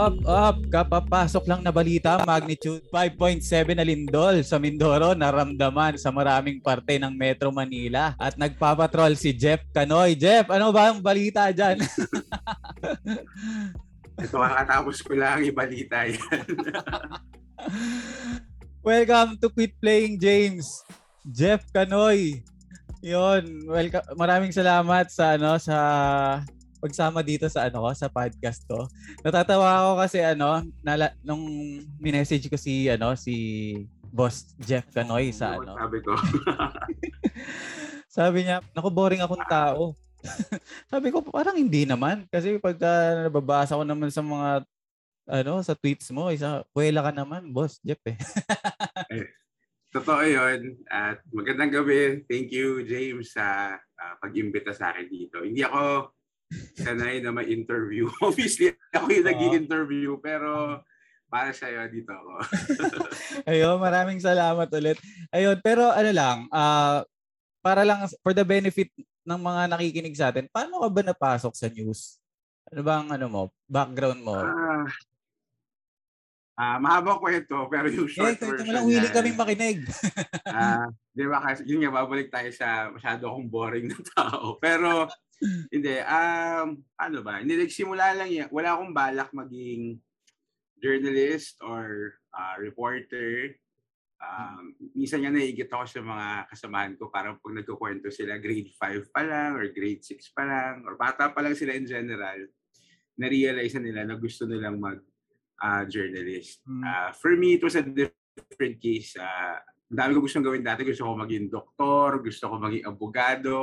Up, up, kapapasok lang na balita, magnitude 5.7 na lindol sa Mindoro naramdaman sa maraming parte ng Metro Manila. At nagpapatrol si Jeff Canoy. Jeff, ano ba ang balita dyan? Ito kakatapos ko lang ibalita yan. Welcome to Quit Playing James. Jeff Canoy. Yon, welcome. Maraming salamat sa ano sa pagsama dito sa ano ko, sa podcast ko. Natatawa ako kasi ano, nala, nung minessage ko si ano si Boss Jeff Canoy sa ano. Sabi ko. sabi niya, naku boring akong tao. sabi ko parang hindi naman kasi pagka nababasa ko naman sa mga ano sa tweets mo, isa kuwela ka naman, Boss Jeff eh. eh totoo yun. At magandang gabi. Thank you, James, sa uh, pag-imbita sa akin dito. Hindi ako sanay na ma-interview. Obviously, ako yung uh, naging interview pero para sa iyo dito ako. Ayun, maraming salamat ulit. Ayun, pero ano lang, uh, para lang for the benefit ng mga nakikinig sa atin, paano ka ba napasok sa news? Ano bang ano mo, background mo? Ah, Ah, uh, mahabang kwento, pero yung short eh, version. Eh, lang, willing kaming makinig. Ah, uh, di ba kasi yun nga babalik tayo sa masyado akong boring na tao. Pero hindi, um, ano ba? Hindi, nagsimula lang yan. Wala akong balak maging journalist or uh, reporter. Um, minsan nga naigit ako sa mga kasamahan ko parang pag nagkukwento sila grade 5 pa lang or grade 6 pa lang or bata pa lang sila in general, na-realize na nila na gusto nilang mag uh, journalist. Uh, for me, it was a different case. Uh, dami ko gustong gawin dati. Gusto ko maging doktor, gusto ko maging abogado,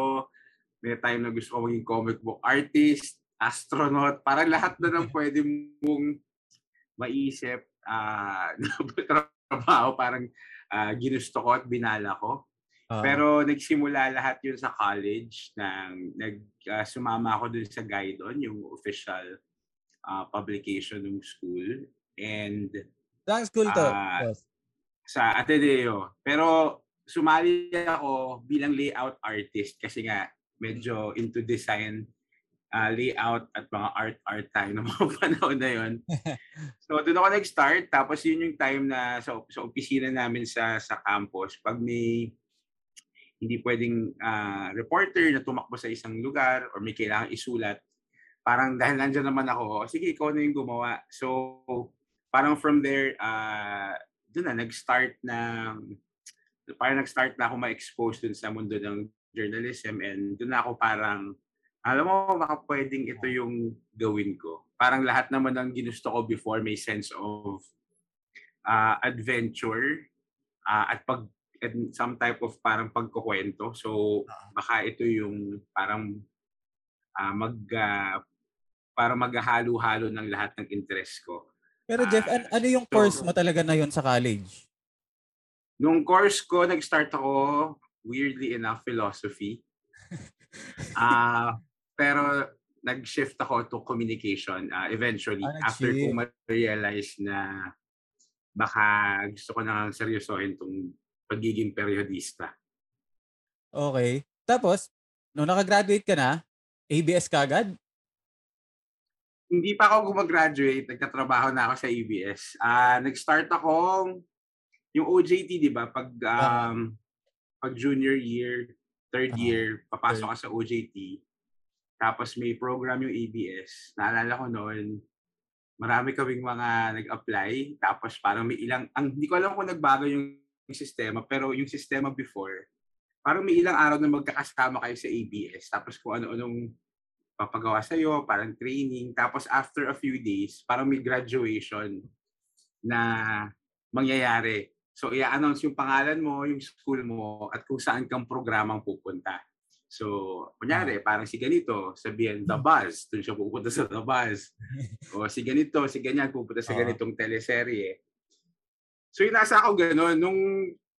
may time na gusto ko maging comic book artist, astronaut, parang lahat na ng pwede mong maisip uh, na trabaho, parang uh, ginusto ko at binala ko. Uh-huh. Pero nagsimula lahat yun sa college nang nag uh, sumama ako dun sa Guidon, yung official uh, publication ng school and Saan school to? Uh, yes. Sa Ateneo. Pero sumali ako bilang layout artist kasi nga medyo into design uh, layout at mga art-art tayo ng mga panahon na yon. so doon ako nag-start. Tapos yun yung time na sa, sa opisina namin sa sa campus. Pag may hindi pwedeng uh, reporter na tumakbo sa isang lugar or may kailangan isulat parang dahil nandiyan naman ako sige ikaw na yung gumawa. So parang from there uh, doon na nag-start na parang nag-start na ako ma-expose dun sa mundo ng journalism and doon ako parang alam mo, baka pwedeng ito yung gawin ko. Parang lahat naman ng ginusto ko before may sense of uh, adventure uh, at pag and some type of parang pagkukwento. So baka ito yung parang uh, mag uh, para maghahalo-halo ng lahat ng interest ko. Pero Jeff, uh, ano yung course so, mo talaga na yon sa college? Nung course ko, nag-start ako weirdly enough, philosophy. uh, pero nag-shift ako to communication uh, eventually ah, after ko ma-realize na baka gusto ko na seryosohin tong pagiging periodista. Okay. Tapos, nung nakagraduate ka na, ABS ka agad? Hindi pa ako gumagraduate. Nagtatrabaho na ako sa ABS. Uh, nag-start ako yung OJT, di ba? Pag um, pag junior year, third uh-huh. year, papasok ka sa OJT. Tapos may program yung ABS. Naalala ko noon, marami kaming mga nag-apply. Tapos parang may ilang, ang, hindi ko alam kung nagbago yung, yung sistema, pero yung sistema before, parang may ilang araw na magkakasama kayo sa ABS. Tapos kung ano-anong papagawa sa'yo, parang training. Tapos after a few days, parang may graduation na mangyayari. So, i-announce yung pangalan mo, yung school mo, at kung saan kang programang pupunta. So, kunyari, ah. parang si ganito, sabihin, The Buzz, doon siya pupunta sa The Buzz. o si ganito, si ganyan, pupunta sa ah. ganitong teleserye. So, yung nasa ako gano'n, nung,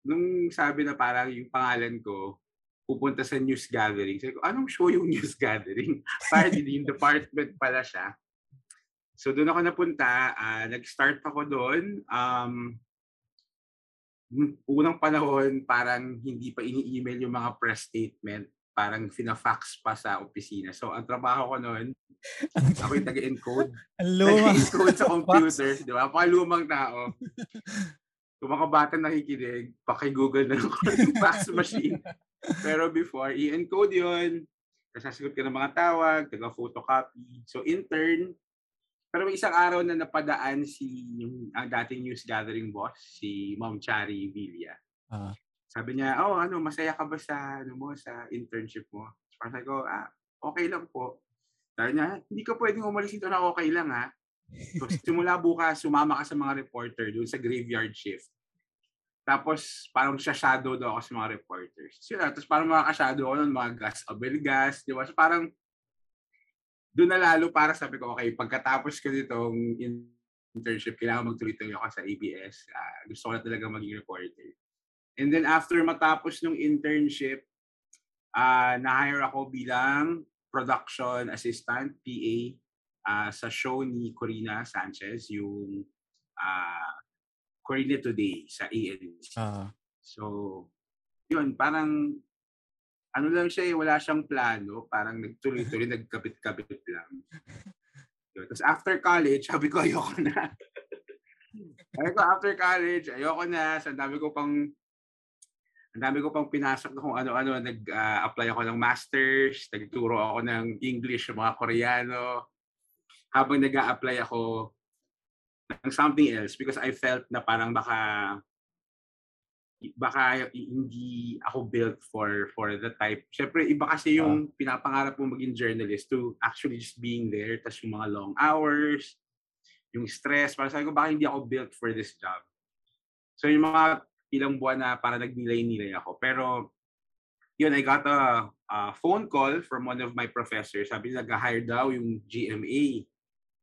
nung sabi na parang yung pangalan ko, pupunta sa news gathering. Sabi ko, anong show yung news gathering? parang yung department pala siya. So, doon ako napunta. Uh, nag-start ako doon. Um, unang panahon, parang hindi pa ini-email yung mga press statement. Parang fina-fax pa sa opisina. So, ang trabaho ko noon, Ako yung taga-encode. Taga-encode sa computer. di ba? Pakalumang tao. Kung mga bata nakikinig, paki-google na lang kung yung fax machine. Pero before, i-encode yun. Tapos sasagot ka ng mga tawag, taga-photocopy. So intern. Pero may isang araw na napadaan si ang dating news gathering boss, si Ma'am Chari Villa. Ah. Sabi niya, oh, ano, masaya ka ba sa, ano mo, sa internship mo? Parang sabi ko, ah, okay lang po. Sabi niya, hindi ka pwedeng umalis dito na okay lang, ha? So, simula bukas, sumama ka sa mga reporter doon sa graveyard shift. Tapos, parang siya shadow daw ako sa mga reporters. So, yun, tapos parang makaka-shadow ako nun, mga gas, abelgas, di ba? So, parang, doon na lalo para sabi ko, okay, pagkatapos ko ditong internship, kailangan magtuloy-tuloy ako sa ABS. Uh, gusto ko na talaga maging reporter. And then after matapos ng internship, uh, na-hire ako bilang production assistant, PA, uh, sa show ni Corina Sanchez, yung uh, Corina Today sa ANC. Ah. So, yun, parang ano lang siya eh, wala siyang plano. Parang nagtuloy-tuloy, nagkapit-kapit lang. So, Tapos after college, sabi ko ayoko na. sabi ko after college, ayoko na. So, ang dami ko pang ang dami ko pang pinasok na kung ano-ano. Nag-apply ako ng masters, nagturo ako ng English sa mga Koreano. Habang nag apply ako ng something else because I felt na parang baka baka hindi ako built for for the type. Siyempre, iba kasi yung uh, pinapangarap mo maging journalist to actually just being there, tas yung mga long hours, yung stress. Para sabi ko, baka hindi ako built for this job. So yung mga ilang buwan na para nagnilay-nilay ako. Pero yun, I got a, a phone call from one of my professors. Sabi nag-hire daw yung GMA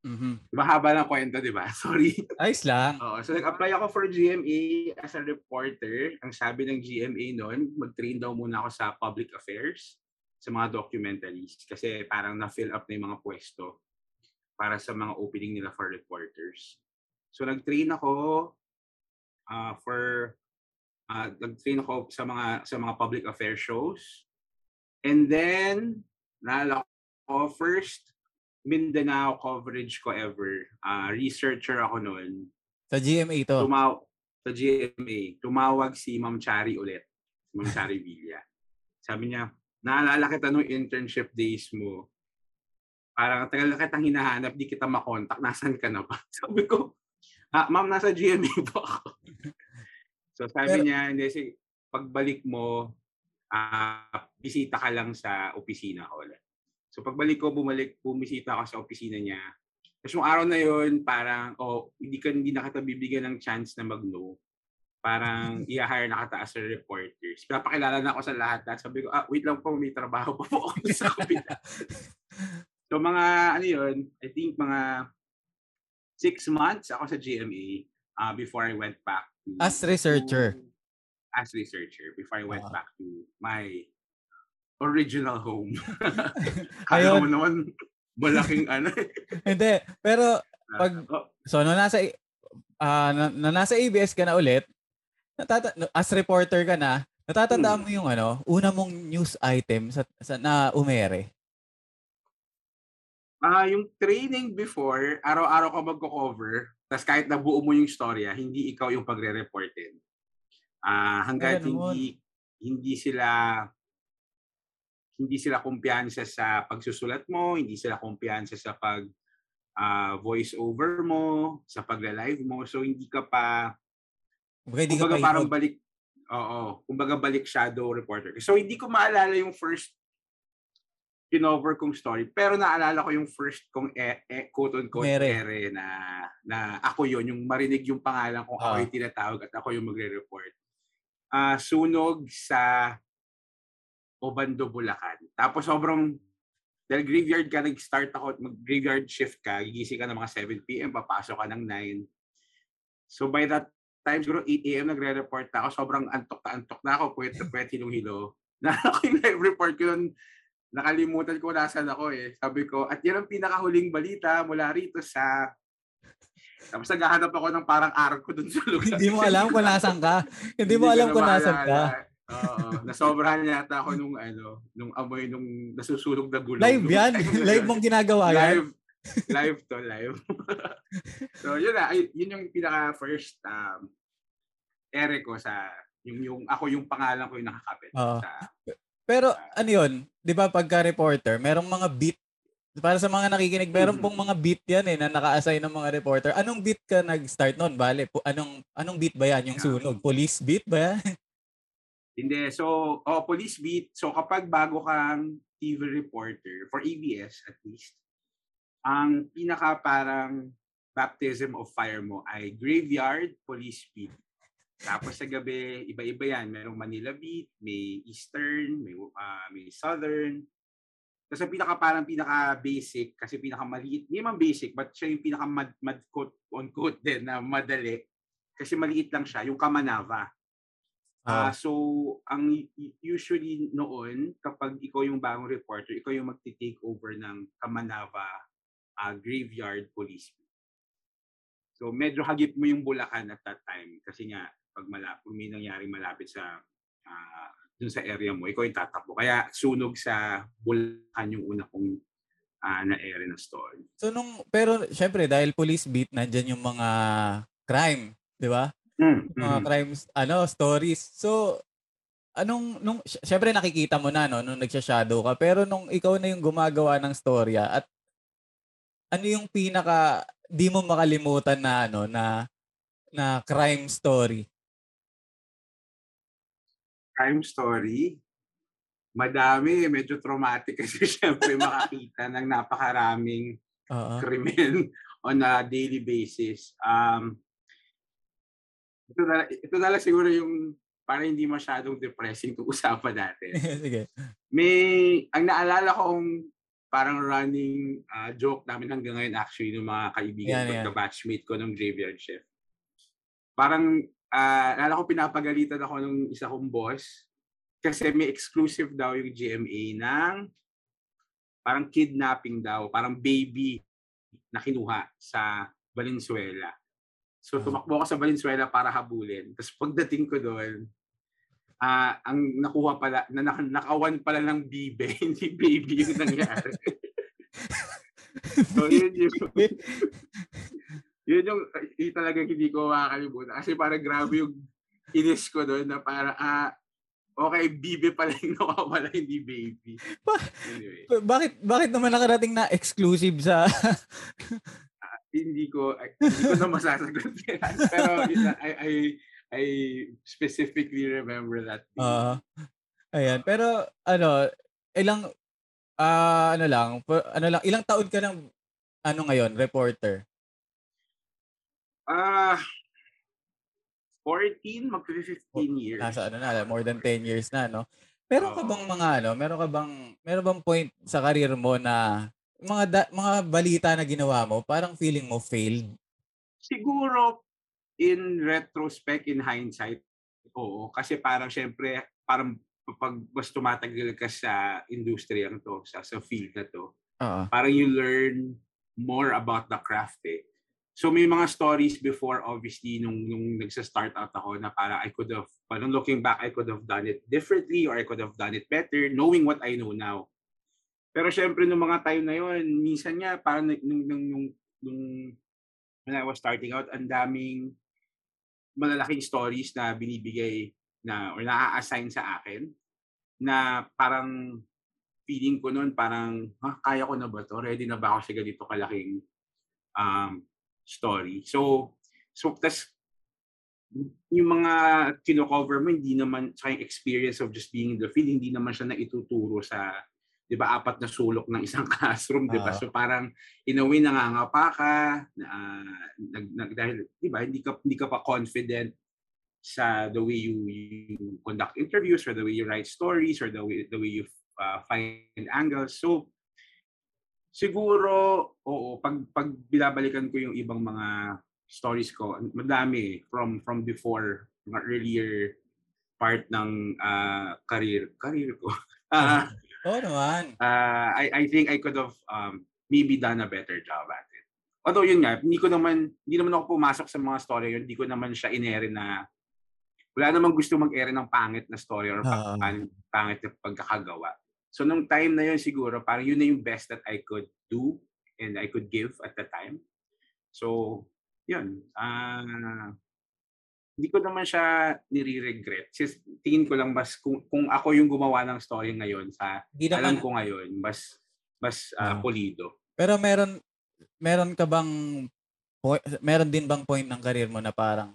Mm-hmm. Diba haba ng kwento, di ba? Sorry. Ayos lang. Oo, so nag-apply ako for GMA as a reporter. Ang sabi ng GMA noon, mag-train daw muna ako sa public affairs, sa mga documentaries. Kasi parang na-fill up na yung mga pwesto para sa mga opening nila for reporters. So nag-train ako uh, for uh, nag-train ako sa mga sa mga public affairs shows. And then, naalala ko, first Mindanao coverage ko ever. Uh, researcher ako noon. Sa GMA to? Tumaw sa GMA. Tumawag si Ma'am Chari ulit. Si Ma'am Chari Villa. Sabi niya, naalala kita nung internship days mo. Parang tagal na kitang hinahanap, di kita makontak. Nasaan ka na ba? Sabi ko, ah, ma'am, nasa GMA po ako. so sabi Pero, niya, hindi, si, pagbalik mo, uh, bisita ka lang sa opisina ko ulit. So pagbalik ko, bumalik, bumisita ako sa opisina niya. Tapos yung araw na yun, parang, oh, hindi ka hindi na kita bibigyan ng chance na mag-no. Parang i-hire na kita as a reporter. Pinapakilala na ako sa lahat. At sabi ko, ah, wait lang po, may trabaho pa po ako sa kapila. so mga, ano yun, I think mga six months ako sa GMA uh, before I went back to... As researcher? To, as researcher, before I went uh-huh. back to my original home. Kaya mo naman, malaking ano. Eh. Hindi, pero ah, pag, oh. so no nasa, uh, na, na, nasa ABS ka na ulit, natata, as reporter ka na, natatandaan hmm. mo yung ano, una mong news item sa, sa na umere? Ah, uh, yung training before, araw-araw ka magko-cover, tapos kahit nabuo mo yung storya, hindi ikaw yung pagre-reportin. Ah, uh, hangga't hindi hindi sila hindi sila kumpiyansa sa pagsusulat mo, hindi sila kumpiyansa sa pag uh, voice over mo, sa pagla-live mo. So hindi ka pa Kumbaga, hindi kumbaga ka pa parang balik Oo, kumbaga balik shadow reporter. So hindi ko maalala yung first kinover kong story, pero naalala ko yung first kong e, e, quote on quote ere na na ako yon yung marinig yung pangalan kung uh. ako yung tinatawag at ako yung magre-report. Uh, sunog sa Obando, Bulacan. Tapos sobrang, dahil graveyard ka, nag-start ako, mag-graveyard shift ka, gigising ka ng mga 7pm, papasok ka ng 9. So by that time, siguro 8am nagre-report ako, sobrang antok na antok na ako, puwet na puwet hilong-hilo. Na ako yung live report ko yun, nakalimutan ko nasan ako eh. Sabi ko, at yan ang pinakahuling balita mula rito sa tapos naghahanap ako ng parang arko dun sa lugar. Hindi mo alam kung nasan ka. Hindi mo alam kung nasan ka. Oo, nasobrahan yata ako nung ano, nung amoy nung nasusunog na gulong. Live yan? live mong ginagawa yan? Live. live to, live. so, yun na. Yun yung pinaka first um, ere ko sa yung yung ako yung pangalan ko yung nakakapit Oo. sa Pero ano yun, di ba pagka reporter, merong mga beat, para sa mga nakikinig, meron pong mga beat yan eh, na naka-assign ng mga reporter. Anong beat ka nag-start noon? Bale, po, anong, anong beat ba yan? Yung sunog? Police beat ba yan? Hindi. So, oh, police beat. So, kapag bago kang TV reporter, for ABS at least, ang pinaka parang baptism of fire mo ay graveyard police beat. Tapos sa gabi, iba-iba yan. Merong Manila beat, may Eastern, may, ah, may Southern. Tapos ang pinaka parang pinaka basic, kasi pinaka maliit, hindi man basic, but siya yung pinaka mad, mad quote on quote din na madali. Kasi maliit lang siya, yung Kamanava. Ah, Ah. so ang usually noon kapag ikaw yung bagong reporter, ikaw yung magti-take over ng Kamanava ah, graveyard police. So medyo hagip mo yung Bulacan at that time kasi nga pag mala kung may nangyari malapit sa ah, dun sa area mo, ikaw yung tatakbo. Kaya sunog sa Bulacan yung una kong ah, na-ere na story. So nung, pero syempre dahil police beat, nandyan yung mga crime, di ba? Mm, Mga mm. crimes, ano, stories. So, anong, nung, sy- syempre nakikita mo na, no, nung nagsha-shadow ka, pero nung ikaw na yung gumagawa ng storya, at ano yung pinaka, di mo makalimutan na, ano, na, na crime story? crime story, madami, medyo traumatic kasi syempre makakita ng napakaraming Oo. krimen on a daily basis. Um, ito na, ito na lang siguro yung para hindi masyadong depressing itong usapan natin. Sige. May, ang naalala kong parang running ah, joke namin hanggang ngayon actually ng mga kaibigan ko, yan. batchmate ko ng graveyard shift. Parang, ah, naalala ko pinapagalitan ako ng isa kong boss kasi may exclusive daw yung GMA ng parang kidnapping daw, parang baby na kinuha sa Valenzuela. So Ah. tumakbo ako sa Valenzuela para habulin. Tapos pagdating ko doon, ah ang nakuha pala, na nak- nakawan pala ng bibe, hindi baby yung nangyari. so yun yung, yun yung, yun talagang hindi ko makakalimutan. Kasi parang grabe yung inis ko doon na parang, ah, okay, bibe pala yung nakawala, hindi baby. Ba- Anyway. bakit, bakit naman nakarating na exclusive sa, hindi ko hindi ko na masasagot yan. Pero I, I I specifically remember that. Oo. ayan, pero, ano, ilang, ah, ano lang, ano lang, ilang taon ka ng, ano ngayon, reporter? Ah 14 mag 15 years. nasa ano na, more than 10 years na, no? Meron ka bang mga ano, meron ka bang meron bang point sa career mo na mga da- mga balita na ginawa mo, parang feeling mo failed? Siguro in retrospect in hindsight oo kasi parang syempre parang pag mas tumatagal ka sa industriyang to sa sa field na to Oo. parang you learn more about the craft eh. So may mga stories before obviously nung nung nagsa-start out ako na parang I could have parang looking back I could have done it differently or I could have done it better knowing what I know now. Pero syempre nung mga time na yon, minsan nga parang nung nung nung, nung, when I was starting out, ang daming malalaking stories na binibigay na or na-assign sa akin na parang feeling ko noon parang ha, kaya ko na ba to? Ready na ba ako sa ganito kalaking um, story? So, so tas yung mga kino-cover mo, hindi naman sa experience of just being in the field, hindi naman siya na ituturo sa, di ba, apat na sulok ng isang classroom, di ba? Oo. So parang, in a way, nangangapa ka, ah, nag, nag, dahil, di ba, hindi ka, hindi ka pa confident sa the way you, you conduct interviews or the way you write stories or the way, the way you uh, find angles. So, siguro, oo, pag, pag binabalikan ko yung ibang mga stories ko, madami from from before, mga earlier part ng ah, career, career ko. Ah, Oo naman. uh, I, I think I could have um, maybe done a better job at it. Although yun nga, hindi ko naman, hindi naman ako pumasok sa mga story yun, hindi ko naman siya inere na wala namang gusto mag-ere ng pangit na story or Oo. pang- pangit na pagkakagawa. So nung time na yun siguro, parang yun na yung best that I could do and I could give at the time. So, yun. Ah, hindi ko naman siya nire-regret. Since tingin ko lang mas kung, kung ako yung gumawa ng story ngayon sa Hindi alam naman, ko ngayon, mas mas ah, Ah. pulido. pero meron, meron ka bang, po- meron din bang point ng career mo na parang,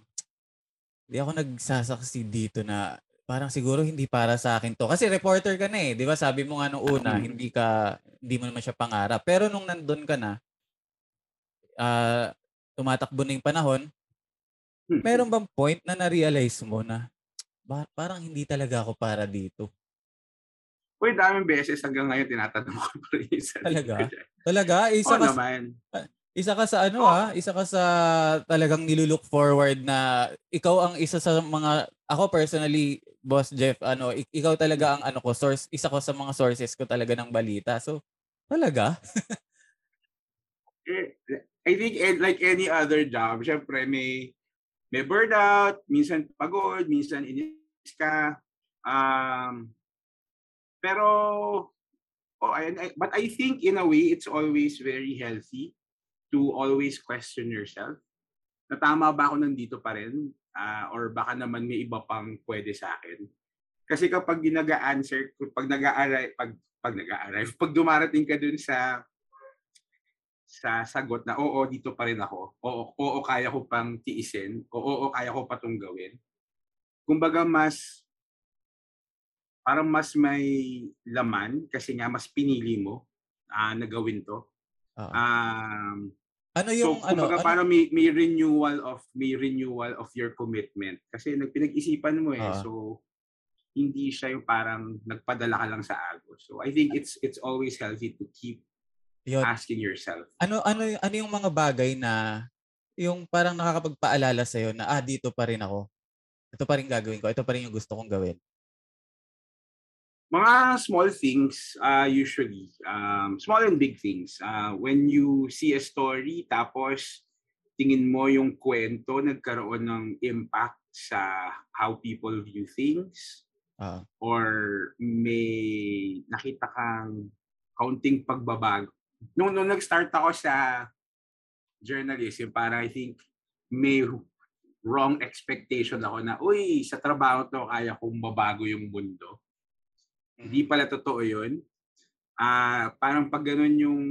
hindi ako nagsasaksi dito na parang siguro hindi para sa akin to. Kasi reporter ka na eh, di ba? Sabi mo nga nung una, Mm. hindi ka, hindi mo naman siya pangarap. Pero nung nandun ka na, ah, tumatakbo na yung panahon, meron bang point na na-realize mo na ba, parang hindi talaga ako para dito? Uy, daming beses hanggang ngayon tinatanong ko pa rin Talaga? Talaga? Isa Oo ka, naman. isa ka sa ano Oh. ha? Isa ka sa talagang nilulook forward na ikaw ang isa sa mga ako personally, Boss Jeff, ano, ik- ikaw talaga ang ano ko, source, isa ko sa mga sources ko talaga ng balita. So, talaga? Eh, I think eh, like any other job, syempre may may burnout, minsan pagod, minsan inis ka. Um, pero, oh, I, but I think in a way, it's always very healthy to always question yourself. Na tama ba ako nandito pa rin? Ah, or baka naman may iba pang pwede sa akin. Kasi kapag ginaga-answer, pag nag-arrive, pag, pag nag-arrive, pag dumarating ka dun sa sa sagot na oo dito pa rin ako. Oo, oo kaya ko pang tiisin. Oo, oo kaya ko pa tong gawin. Kumbaga mas parang mas may laman kasi nga mas pinili mo ah na gawin to. Um, ano so yung ano, kumbaga ano parang may, may renewal of may renewal of your commitment kasi nagpinag-isipan mo eh. Oo. So hindi siya yung parang nagpadala ka lang sa agos. So I think it's it's always healthy to keep yun. asking yourself ano ano ano yung mga bagay na yung parang nakakapagpaalala sa na ah dito pa rin ako. Ito pa rin gagawin ko. Ito pa rin yung gusto kong gawin. mga small things uh, usually um, small and big things uh, when you see a story tapos tingin mo yung kwento nagkaroon ng impact sa how people view things Oo. or may nakita kang kaunting pagbabago nung, nung nag-start ako sa journalism para I think may wrong expectation ako na uy sa trabaho to kaya kong mabago yung mundo hindi pala totoo yun. Ah, parang pag ganun yung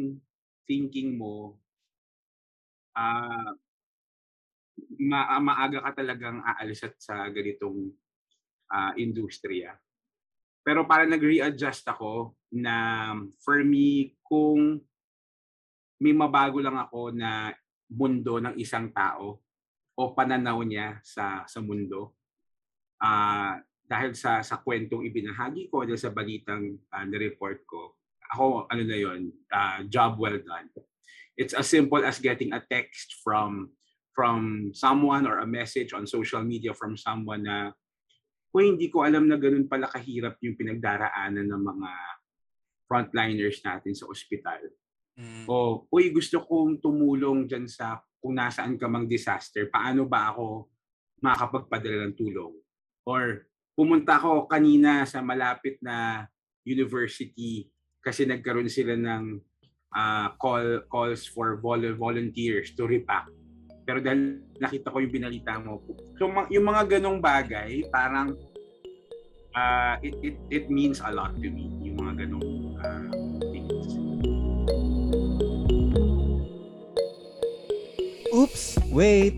thinking mo, ah, ma- maaga ka talagang aalis at sa ganitong ah, industriya. Pero parang nag-readjust ako na for me, kung may mabago lang ako na mundo ng isang tao o pananaw niya sa sa mundo, ah dahil sa sa kwentong ibinahagi ko dahil sa balitang uh, report ko ako ano na yon job well done it's as simple as getting a text from from someone or a message on social media from someone na Uy, hindi ko alam na ganun pala kahirap yung pinagdaraanan ng mga frontliners natin sa ospital. Mm. O, uy, gusto kong tumulong dyan sa kung nasaan ka mang disaster, paano ba ako makakapagpadala ng tulong? Or pumunta ako kanina sa malapit na university kasi nagkaroon sila ng ah, call calls for vol- volunteers to repack. Pero dahil nakita ko yung binalita mo, so yung mga ganong bagay, parang ah, it, it, it means a lot to me, Oops, wait.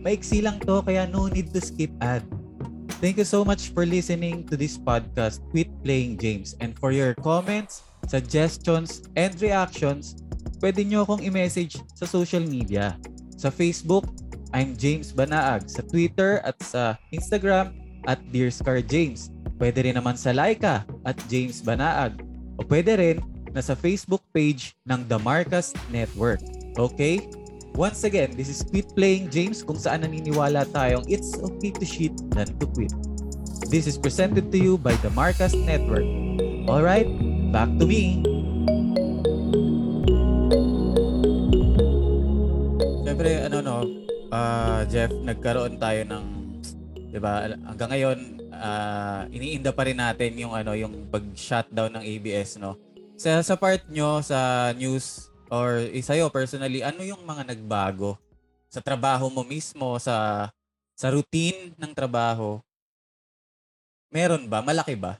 Maiksi lang to kaya no need to skip ad. Thank you so much for listening to this podcast Quit Playing James and for your comments, suggestions, and reactions, pwede nyo akong i-message sa social media. Sa Facebook, I'm James Banaag. Sa Twitter at sa Instagram at Dear Scar James. Pwede rin naman sa Laika at James Banaag. O pwede rin na sa Facebook page ng The Marcus Network. Okay? Once again, this is Quit Playing James kung saan naniniwala tayong it's okay to shit than to quit. This is presented to you by the Marcus Network. Alright, back to me. Siyempre, ano no, ah, Jeff, nagkaroon tayo ng 'di ba? Hanggang ngayon uh, iniinda pa rin natin yung ano yung pag-shutdown ng ABS no. Sa sa part nyo sa news or isa yo personally, ano yung mga nagbago sa trabaho mo mismo sa sa routine ng trabaho? Meron ba? Malaki ba?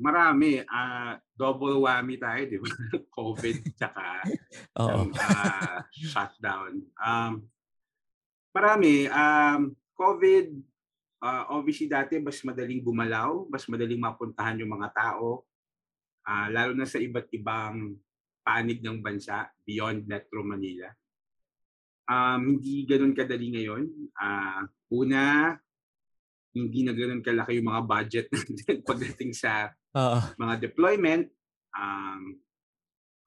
Marami. Uh, double whammy tayo, di ba? COVID tsaka um, uh, shutdown. Um, marami. Um, COVID, uh, obviously dati mas madaling gumalaw, mas madaling mapuntahan yung mga tao, uh, lalo na sa iba't ibang panig ng bansa beyond Metro Manila. Um, hindi ganoon kadali ngayon. Uh, una, hindi na ganoon kalaki yung mga budget pagdating sa uh mga deployment. Um,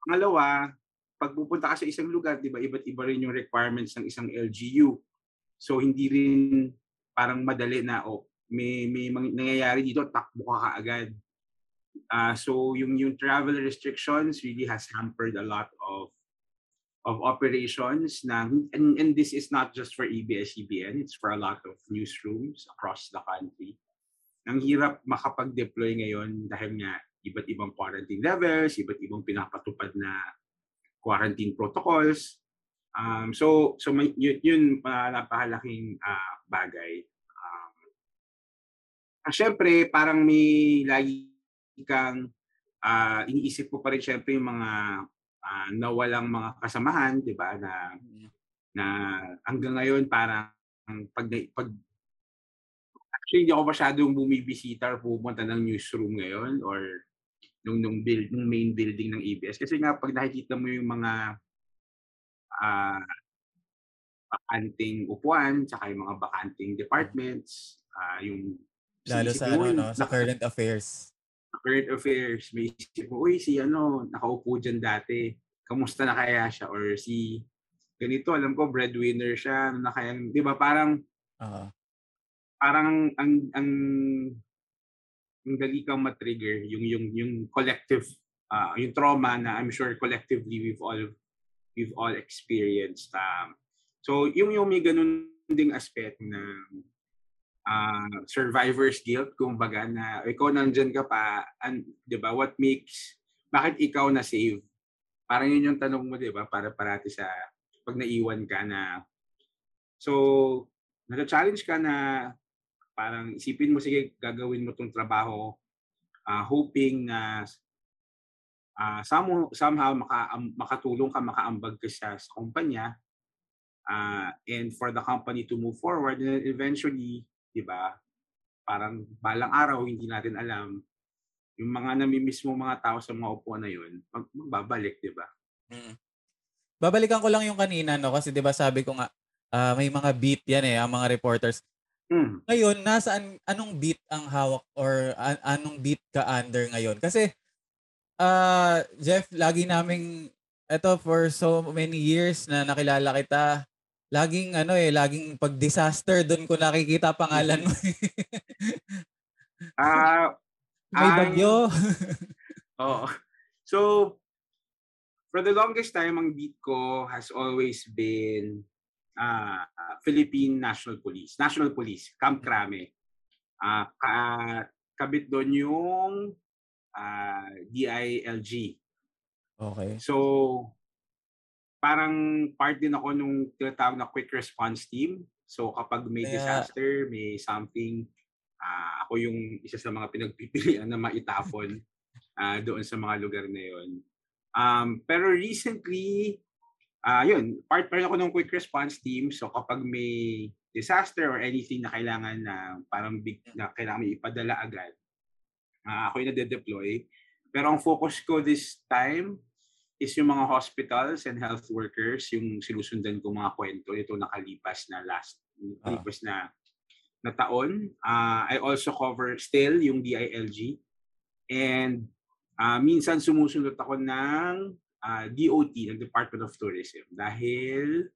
pangalawa, pag pupunta ka sa isang lugar, di ba, iba't iba rin yung requirements ng isang LGU. So hindi rin parang madali na oh, may may nangyayari dito, takbo ka kaagad. Uh, so yung yung travel restrictions really has hampered a lot of of operations na and, and this is not just for ABS-CBN, it's for a lot of newsrooms across the country. Ang hirap makapag-deploy ngayon dahil nga iba't ibang quarantine levels, iba't ibang pinapatupad na quarantine protocols. Um, so so may, yun, yun uh, napakalaking uh, bagay. Um, uh, Siyempre, parang may lagi kang uh, iniisip ko pa rin syempre yung mga uh, nawalang mga kasamahan, 'di ba, na na hanggang ngayon parang pag pag actually hindi ako masyadong bumibisita or pupunta ng newsroom ngayon or nung nung build nung main building ng ABS kasi nga pag nakikita mo yung mga uh, bakanting upuan, tsaka yung mga bakanting departments, uh, yung lalo sa ano no, sa current affairs. Current affairs, may isip mo, uy, si ano, nakaupo dyan dati, kamusta na kaya siya? Or si, ganito, alam ko, breadwinner siya, ano na kaya, di ba, parang, uh-huh. parang, ang, ang, ang dali kang matrigger, yung, yung, yung collective, uh, yung trauma na I'm sure collectively we've all we've all experienced. Um, so yung yung may ganun ding aspect na uh, survivor's guilt, kumbaga na ikaw nandyan ka pa, and, di ba, what makes, bakit ikaw na save? Parang yun yung tanong mo, di ba, para parati sa pag naiwan ka na, so, nata-challenge ka na parang isipin mo, sige, gagawin mo tong trabaho, uh, hoping na uh, somehow, somehow maka, um, makatulong ka, makaambag ka sa, sa kumpanya uh, and for the company to move forward and eventually, di ba, parang balang araw, hindi natin alam, yung mga namimiss mo mga tao sa mga upuan na yun, mag, magbabalik, di ba? Mm. Babalikan ko lang yung kanina, no? Kasi di ba sabi ko nga, uh, may mga beat yan eh, ang mga reporters. Mm. Ngayon, nasaan, anong beat ang hawak or an, anong beat ka under ngayon? Kasi uh, Jeff, lagi naming eto for so many years na nakilala kita, laging ano eh, laging pag disaster doon ko nakikita pangalan mo. Ah, uh, may bagyo. Oo. So for the longest time ang beat ko has always been uh, Philippine National Police, National Police, Camp Crame. Uh, ka, kabit doon yung uh, DILG. Okay. So, parang part din ako nung tinatawag na quick response team. So, kapag may Kaya... disaster, may something, uh, ako yung isa sa mga pinagpipilian na maitapon uh, doon sa mga lugar na yon. Um, pero recently, uh, yun, part pa rin ako ng quick response team. So kapag may disaster or anything na kailangan na parang big na kailangan may ipadala agad, Uh, ako yung nade-deploy. Pero ang focus ko this time is yung mga hospitals and health workers, yung sinusundan ko mga kwento ito nakalipas na last, nakalipas na na taon. Uh, I also cover still yung DILG. And uh, minsan sumusunod ako ng uh, DOT, ng Department of Tourism. Dahil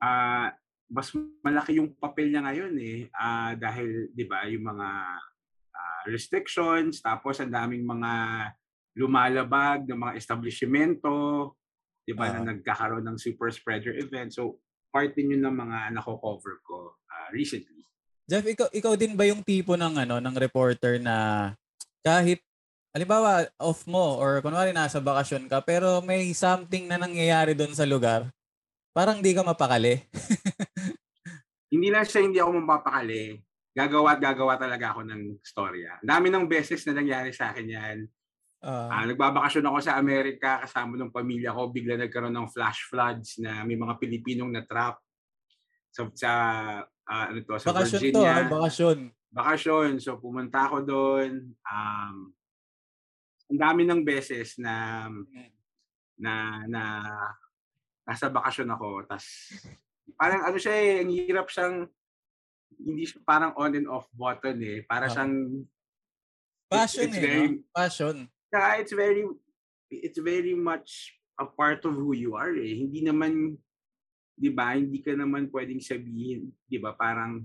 uh, mas malaki yung papel niya ngayon eh. Uh, dahil, di ba, yung mga restrictions, tapos ang daming mga lumalabag ng mga establishmento, 'di ba, uh-huh. na nagkakaroon ng super spreader event. So, part din yun ng mga nako-cover ko uh, recently. Jeff, ikaw, ikaw din ba yung tipo ng ano ng reporter na kahit halimbawa off mo or kunwari nasa bakasyon ka pero may something na nangyayari doon sa lugar, parang di ka mapakali. hindi lang siya hindi ako mapapakali. Gagawa at gagawa talaga ako ng storya. Dami ng beses na nangyari sa akin yan. Uh, uh, nagbabakasyon ako sa Amerika kasama ng pamilya ko. Bigla nagkaroon ng flash floods na may mga Pilipinong na trap sa, sa uh, ano to, sa bakasyon Virginia. to, ha? bakasyon. Bakasyon. So pumunta ako doon. Um, ang dami ng beses na na na nasa bakasyon ako. Tas parang ano siya eh, ang hirap siyang hindi siya parang on and off button eh. Para uh-huh. siyang passion it's, it's eh, very, no? passion. Yeah, it's very it's very much a part of who you are eh. Hindi naman 'di ba? Hindi ka naman pwedeng sabihin, 'di ba? Parang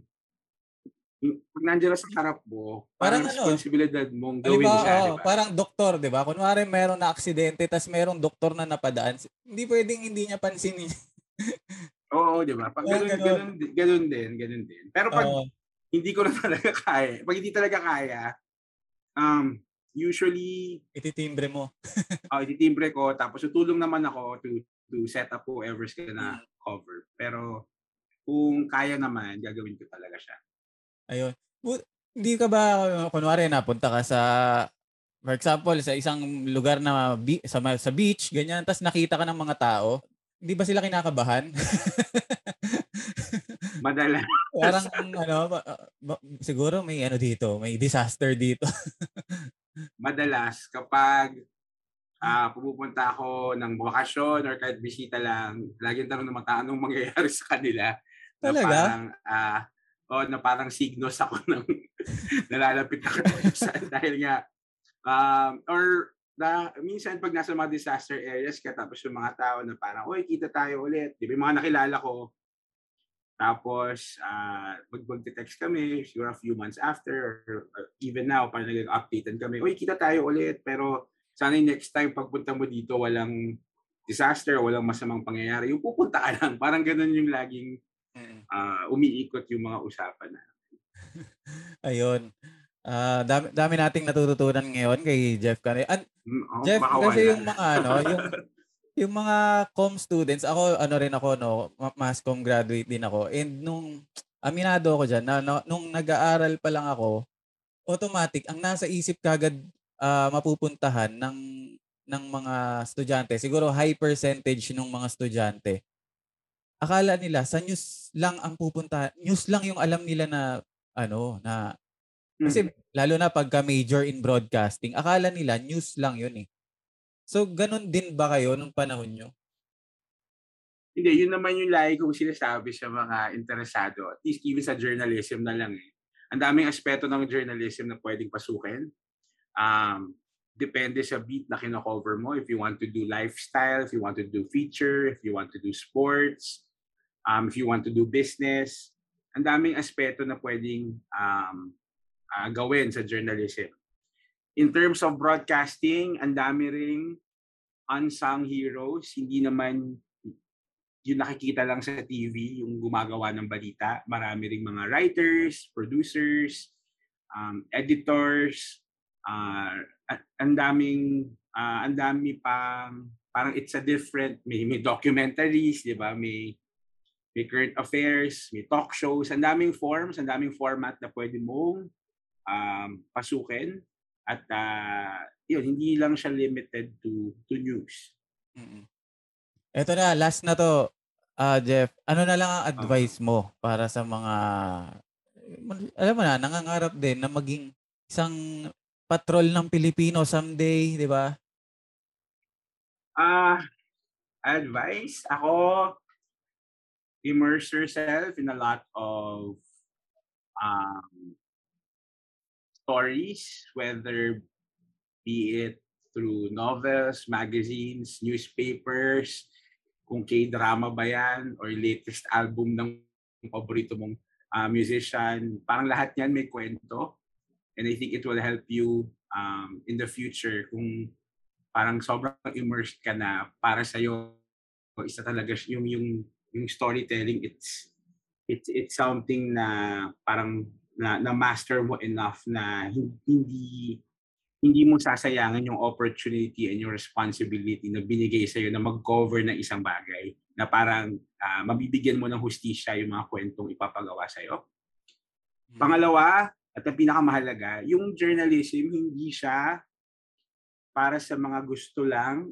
pag nandiyan sa harap mo, parang, parang ano, responsibilidad mong gawin diba, siya, oh, diba? Parang doktor, di ba? Kunwari meron na aksidente, tas merong doktor na napadaan, hindi pwedeng hindi niya pansinin. Oo, di ba? Pag ganun, ganun, ganun, ganun din, ganun din. Pero pag uh, hindi ko na talaga kaya, pag hindi talaga kaya, um, usually... Ititimbre mo. oh, ititimbre ko. Tapos tutulong naman ako to to set up whoever's gonna hmm. cover. Pero kung kaya naman, gagawin ko talaga siya. Ayun. Hindi ka ba, kunwari, napunta ka sa, for example, sa isang lugar na sa, sa beach, ganyan, tapos nakita ka ng mga tao, hindi ba sila kinakabahan? Madalas. Parang ano, ba, ba, siguro may ano dito, may disaster dito. Madalas kapag uh, pupunta ako ng bakasyon or kahit bisita lang, lagi tanong ng mga anong mangyayari sa kanila. Talaga? Na parang, uh, oh, na parang signos ako ng nalalapit ako sa dahil nga um, or na minsan pag nasa mga disaster areas ka tapos yung mga tao na parang, oy, kita tayo ulit. Di ba yung mga nakilala ko, tapos uh, mag text kami siguro a few months after or, or even now parang nag-updatean kami, oy, kita tayo ulit. Pero sana yung next time pagpunta mo dito walang disaster, walang masamang pangyayari. Yung pupunta ka lang. Parang ganun yung laging uh, umiikot yung mga usapan na. Ayun. Uh, dami, dami nating natututunan ngayon kay Jeff Canay. An- mm, oh, Jeff, kasi yung mga ano, yung yung mga com students, ako ano rin ako no, mass com graduate din ako. And nung aminado ako diyan, na, na, nung nag-aaral pa lang ako, automatic ang nasa isip kagad uh, mapupuntahan ng ng mga estudyante, siguro high percentage ng mga estudyante. Akala nila sa news lang ang pupunta, news lang yung alam nila na ano na kasi mm. lalo na pagka major in broadcasting, akala nila news lang yun eh. So, ganun din ba kayo nung panahon nyo? Hindi, yun naman yung lagi kong sinasabi sa mga interesado. At least even sa journalism na lang eh. Ang daming aspeto ng journalism na pwedeng pasukin. Um, depende sa beat na kino-cover mo. If you want to do lifestyle, if you want to do feature, if you want to do sports, um, if you want to do business, ang daming aspeto na pwedeng um, uh, gawin sa journalism. In terms of broadcasting, ang dami ring unsung heroes. Hindi naman yung nakikita lang sa TV, yung gumagawa ng balita. Marami ring mga writers, producers, um, editors, uh, ang daming uh, ang dami pang parang it's a different may may documentaries, 'di ba? May may current affairs, may talk shows, ang daming forms, ang daming format na pwede mong um, pasukin at uh, yun, hindi lang siya limited to to news. Mm-hmm. Ito na, last na to, uh, Jeff. Ano na lang ang advice uh mo para sa mga, alam mo na, nangangarap din na maging isang patrol ng Pilipino someday, di ba? Ah, uh, advice? Ako, immerse yourself in a lot of um, stories, whether be it through novels, magazines, newspapers, kung K-drama ba yan, or latest album ng paborito mong uh, musician. Parang lahat yan may kwento. And I think it will help you um, in the future kung parang sobrang immersed ka na para sa iyo isa talaga yung yung yung storytelling it's it's it's something na parang na, na master mo enough na hindi hindi mo sasayangin yung opportunity and yung responsibility na binigay sa iyo na mag-cover ng isang bagay na parang uh, mabibigyan mo ng hustisya yung mga kwentong ipapagawa sa iyo. Hmm. Pangalawa, at ang pinakamahalaga, yung journalism hindi siya para sa mga gusto lang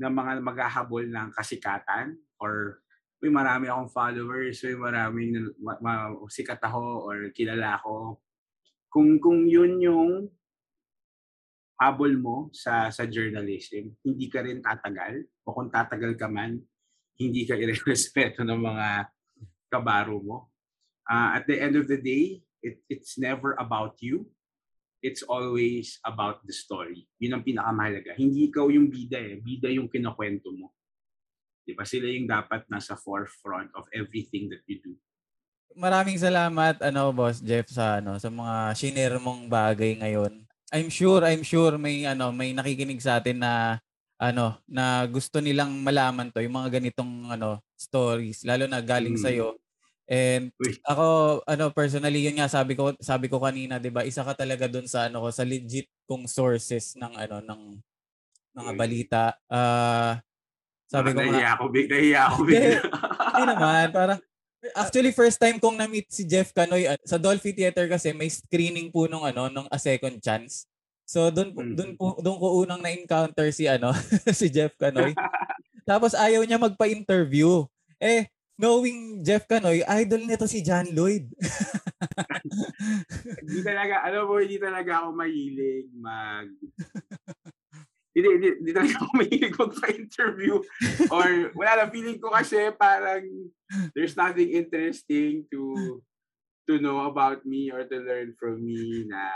ng mga maghahabol ng kasikatan or may marami akong followers, may maraming ma, ma, sikat ako or kilala ako. Kung kung yun yung habol mo sa sa journalism, hindi ka rin tatagal o kung tatagal ka man, hindi ka irerespeto ng mga kabaro mo. Uh, at the end of the day, it, it's never about you. It's always about the story. Yun ang pinakamahalaga. Hindi ikaw yung bida eh. Bida yung kinakwento mo. Di ba? Sila yung dapat nasa forefront of everything that you do. Maraming salamat ano boss Jeff sa ano sa mga shinare mong bagay ngayon. I'm sure, I'm sure may ano may nakikinig sa atin na ano na gusto nilang malaman to yung mga ganitong ano stories lalo na galing mm. sa iyo. And ako ano personally yun nga sabi ko sabi ko kanina 'di ba isa ka talaga doon sa ano ko sa legit kong sources ng ano ng mga balita. Uh, sabi ko nga. ako, big nahiya ako. Big. Hindi naman, parang Actually, first time kong na-meet si Jeff Canoy ah, sa Dolphy Theater kasi may screening po nung ano, nung A Second Chance. So doon mm. doon po doon ko unang na-encounter si ano, si Jeff Canoy. Tapos ayaw niya magpa-interview. Eh, knowing Jeff Canoy, idol nito si John Lloyd. hindi talaga, alam mo, hindi talaga ako mahilig mag hindi, hindi, hindi talaga ako mahilig magpa-interview. Or wala lang, feeling ko kasi parang there's nothing interesting to to know about me or to learn from me na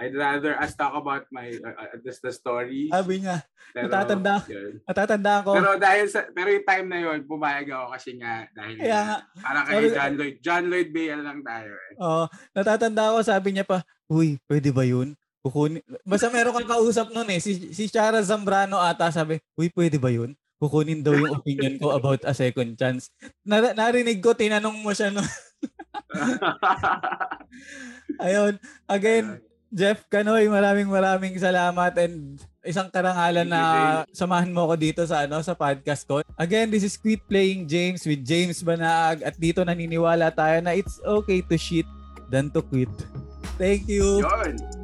I'd rather us talk about my uh, uh, just the stories. Sabi niya, pero, natatanda, yun. natatanda ko. Pero dahil sa, pero yung time na yun, pumayag ako kasi nga dahil Kaya nga, parang kay John Lloyd, John Lloyd Bale lang tayo eh. Oo, natatanda ko, sabi niya pa, uy, pwede ba yun? Kukunin. Basta meron kang kausap noon eh. Si, si Chara Zambrano ata sabi, uy, pwede ba yun? Kukunin daw yung opinion ko about a second chance. Na, narinig ko, tinanong mo siya no. Ayun. Again, Jeff Kanoy, maraming maraming salamat and isang karangalan na samahan mo ko dito sa ano sa podcast ko. Again, this is Quit Playing James with James Banag at dito naniniwala tayo na it's okay to shit than to quit. Thank you. Yun.